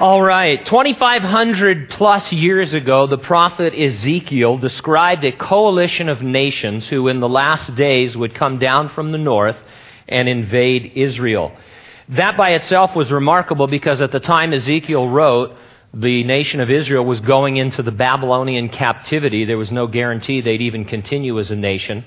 All right. 2,500 plus years ago, the prophet Ezekiel described a coalition of nations who in the last days would come down from the north and invade Israel. That by itself was remarkable because at the time Ezekiel wrote, the nation of Israel was going into the Babylonian captivity. There was no guarantee they'd even continue as a nation.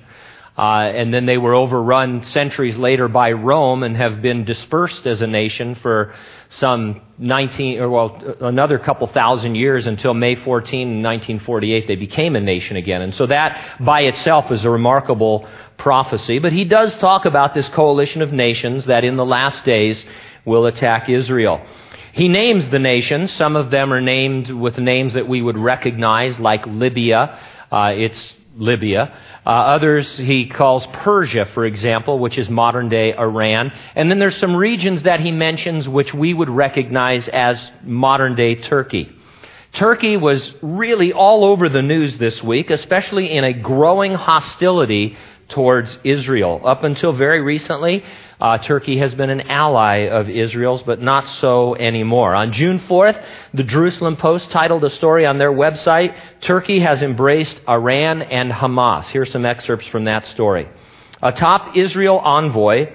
Uh, and then they were overrun centuries later by Rome and have been dispersed as a nation for some 19, or well, another couple thousand years until May 14 1948 they became a nation again. And so that by itself is a remarkable prophecy. But he does talk about this coalition of nations that in the last days will attack Israel. He names the nations. Some of them are named with names that we would recognize, like Libya. Uh, it's Libya. Uh, others he calls Persia, for example, which is modern day Iran. And then there's some regions that he mentions which we would recognize as modern day Turkey. Turkey was really all over the news this week, especially in a growing hostility towards Israel. Up until very recently, uh, Turkey has been an ally of Israel's, but not so anymore. On June 4th, the Jerusalem Post titled a story on their website, Turkey has embraced Iran and Hamas. Here's some excerpts from that story. A top Israel envoy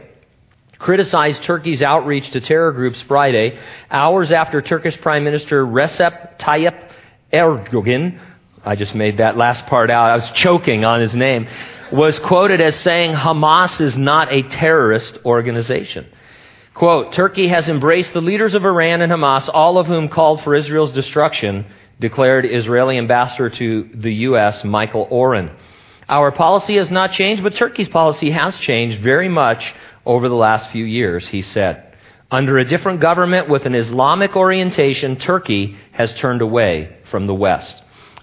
criticized Turkey's outreach to terror groups Friday, hours after Turkish Prime Minister Recep Tayyip Erdogan, I just made that last part out, I was choking on his name, was quoted as saying Hamas is not a terrorist organization. Quote, Turkey has embraced the leaders of Iran and Hamas, all of whom called for Israel's destruction, declared Israeli ambassador to the U.S., Michael Oren. Our policy has not changed, but Turkey's policy has changed very much over the last few years, he said. Under a different government with an Islamic orientation, Turkey has turned away from the West.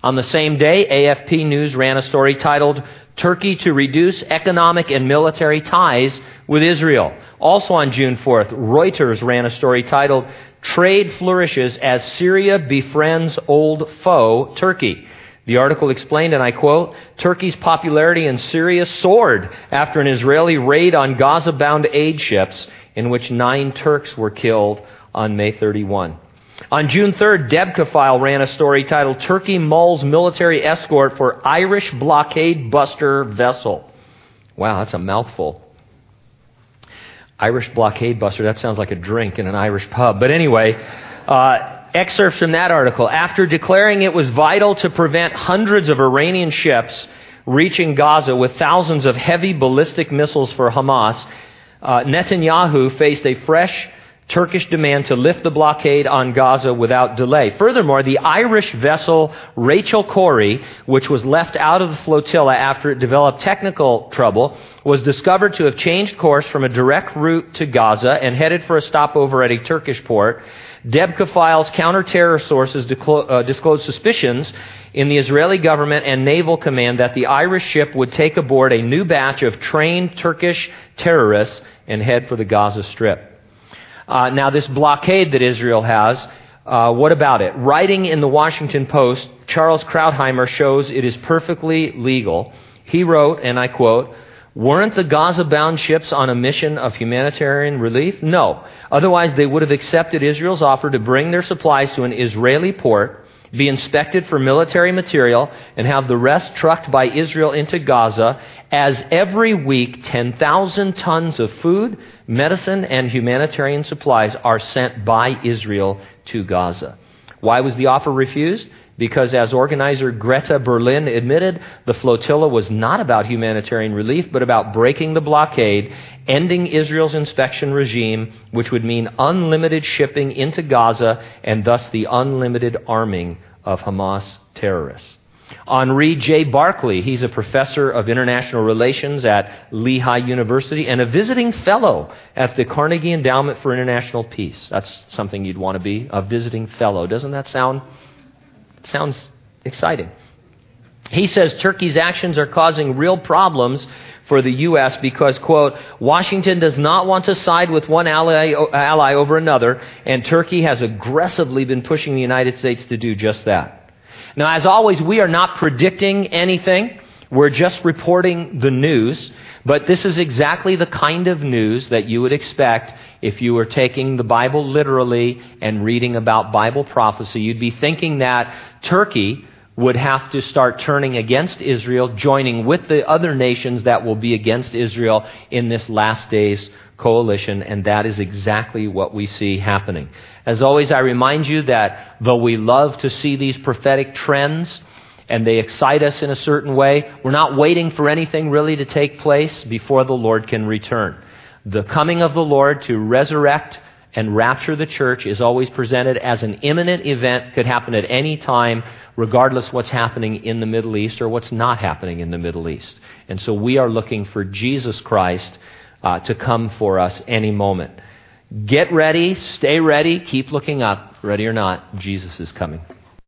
On the same day, AFP News ran a story titled, Turkey to reduce economic and military ties with Israel. Also on June 4th, Reuters ran a story titled Trade Flourishes as Syria Befriends Old Foe, Turkey. The article explained, and I quote, Turkey's popularity in Syria soared after an Israeli raid on Gaza bound aid ships in which nine Turks were killed on May 31. On June 3rd, Debka File ran a story titled Turkey Mulls Military Escort for Irish Blockade Buster Vessel. Wow, that's a mouthful. Irish Blockade Buster, that sounds like a drink in an Irish pub. But anyway, uh, excerpts from that article. After declaring it was vital to prevent hundreds of Iranian ships reaching Gaza with thousands of heavy ballistic missiles for Hamas, uh, Netanyahu faced a fresh Turkish demand to lift the blockade on Gaza without delay. Furthermore, the Irish vessel Rachel Corrie, which was left out of the flotilla after it developed technical trouble, was discovered to have changed course from a direct route to Gaza and headed for a stopover at a Turkish port. Debka Files counter-terror sources uh, disclosed suspicions in the Israeli government and naval command that the Irish ship would take aboard a new batch of trained Turkish terrorists and head for the Gaza Strip. Uh, now, this blockade that Israel has, uh, what about it? Writing in the Washington Post, Charles Krauthammer shows it is perfectly legal. He wrote, and I quote, Weren't the Gaza bound ships on a mission of humanitarian relief? No. Otherwise, they would have accepted Israel's offer to bring their supplies to an Israeli port be inspected for military material, and have the rest trucked by Israel into Gaza, as every week 10,000 tons of food, medicine, and humanitarian supplies are sent by Israel to Gaza. Why was the offer refused? Because, as organizer Greta Berlin admitted, the flotilla was not about humanitarian relief, but about breaking the blockade, ending Israel's inspection regime, which would mean unlimited shipping into Gaza and thus the unlimited arming of Hamas terrorists. Henri J. Barkey, he's a professor of international relations at Lehigh University and a visiting fellow at the Carnegie Endowment for International Peace. That's something you'd want to be, a visiting fellow. Doesn't that sound sounds exciting? He says Turkey's actions are causing real problems for the U.S. because, quote, Washington does not want to side with one ally, ally over another, and Turkey has aggressively been pushing the United States to do just that. Now, as always, we are not predicting anything. We're just reporting the news, but this is exactly the kind of news that you would expect if you were taking the Bible literally and reading about Bible prophecy. You'd be thinking that Turkey would have to start turning against Israel, joining with the other nations that will be against Israel in this last days coalition, and that is exactly what we see happening. As always, I remind you that though we love to see these prophetic trends, and they excite us in a certain way, we're not waiting for anything really to take place before the Lord can return. The coming of the Lord to resurrect and rapture the church is always presented as an imminent event, could happen at any time, regardless what's happening in the Middle East or what's not happening in the Middle East. And so we are looking for Jesus Christ uh, to come for us any moment. Get ready, stay ready, keep looking up. Ready or not, Jesus is coming.